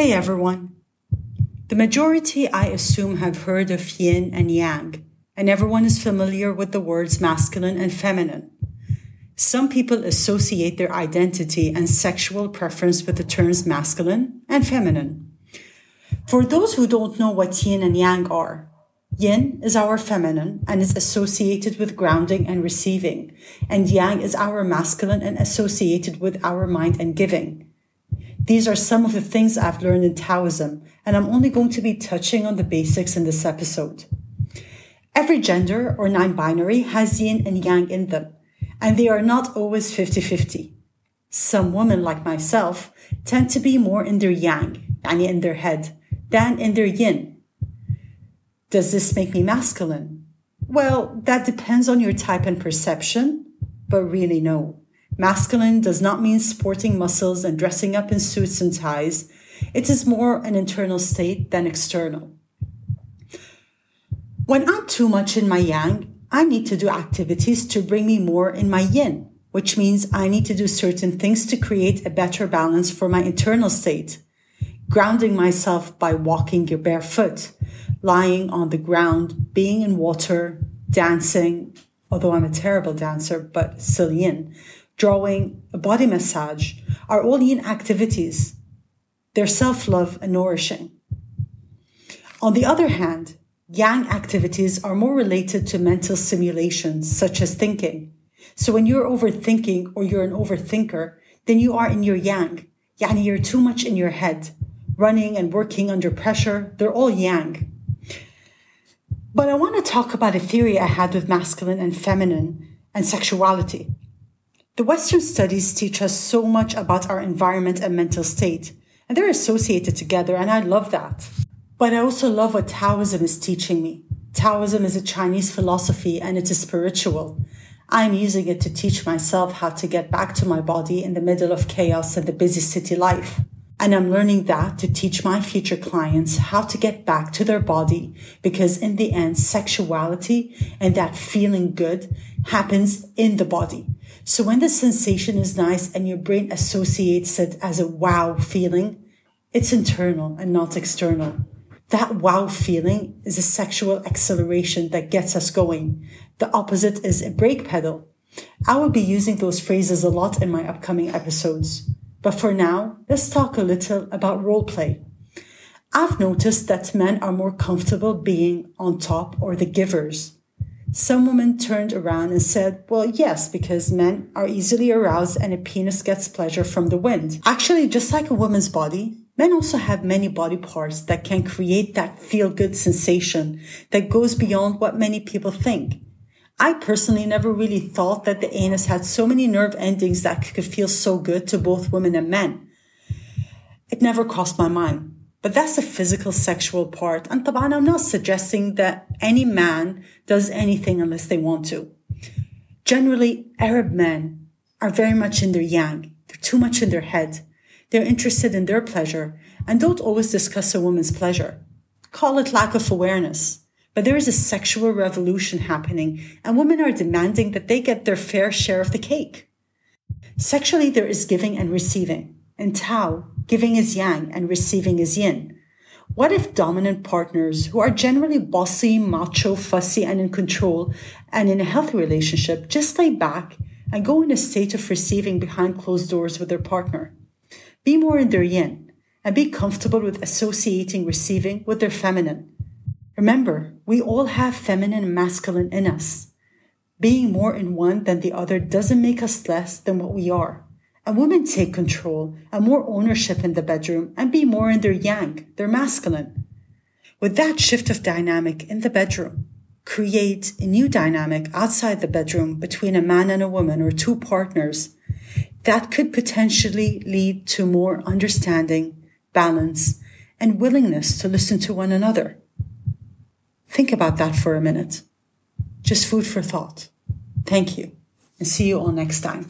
Hey everyone. The majority, I assume, have heard of yin and yang, and everyone is familiar with the words masculine and feminine. Some people associate their identity and sexual preference with the terms masculine and feminine. For those who don't know what yin and yang are, yin is our feminine and is associated with grounding and receiving, and yang is our masculine and associated with our mind and giving. These are some of the things I've learned in Taoism, and I'm only going to be touching on the basics in this episode. Every gender or non binary has yin and yang in them, and they are not always 50 50. Some women, like myself, tend to be more in their yang, yani in their head, than in their yin. Does this make me masculine? Well, that depends on your type and perception, but really no. Masculine does not mean sporting muscles and dressing up in suits and ties. It is more an internal state than external. When I'm too much in my yang, I need to do activities to bring me more in my yin, which means I need to do certain things to create a better balance for my internal state. Grounding myself by walking barefoot, lying on the ground, being in water, dancing, although I'm a terrible dancer, but still yin, drawing, a body massage are all yin activities. They're self love and nourishing. On the other hand, yang activities are more related to mental simulations, such as thinking. So when you're overthinking or you're an overthinker, then you are in your yang. Yani you're too much in your head. Running and working under pressure, they're all yang. But I want to talk about a theory I had with masculine and feminine and sexuality. The Western studies teach us so much about our environment and mental state, and they're associated together, and I love that. But I also love what Taoism is teaching me. Taoism is a Chinese philosophy and it is spiritual. I'm using it to teach myself how to get back to my body in the middle of chaos and the busy city life. And I'm learning that to teach my future clients how to get back to their body because in the end, sexuality and that feeling good happens in the body. So when the sensation is nice and your brain associates it as a wow feeling, it's internal and not external. That wow feeling is a sexual acceleration that gets us going. The opposite is a brake pedal. I will be using those phrases a lot in my upcoming episodes. But for now, let's talk a little about role play. I've noticed that men are more comfortable being on top or the givers. Some women turned around and said, well, yes, because men are easily aroused and a penis gets pleasure from the wind. Actually, just like a woman's body, men also have many body parts that can create that feel good sensation that goes beyond what many people think. I personally never really thought that the anus had so many nerve endings that could feel so good to both women and men. It never crossed my mind. But that's the physical sexual part. And taban, I'm not suggesting that any man does anything unless they want to. Generally, Arab men are very much in their yang. They're too much in their head. They're interested in their pleasure and don't always discuss a woman's pleasure. Call it lack of awareness. But there is a sexual revolution happening, and women are demanding that they get their fair share of the cake. Sexually, there is giving and receiving. In Tao, giving is yang and receiving is yin. What if dominant partners who are generally bossy, macho, fussy, and in control, and in a healthy relationship just lay back and go in a state of receiving behind closed doors with their partner? Be more in their yin and be comfortable with associating receiving with their feminine. Remember, we all have feminine and masculine in us. Being more in one than the other doesn't make us less than what we are. And women take control and more ownership in the bedroom and be more in their yang, their masculine. With that shift of dynamic in the bedroom, create a new dynamic outside the bedroom between a man and a woman or two partners that could potentially lead to more understanding, balance, and willingness to listen to one another. Think about that for a minute. Just food for thought. Thank you and see you all next time.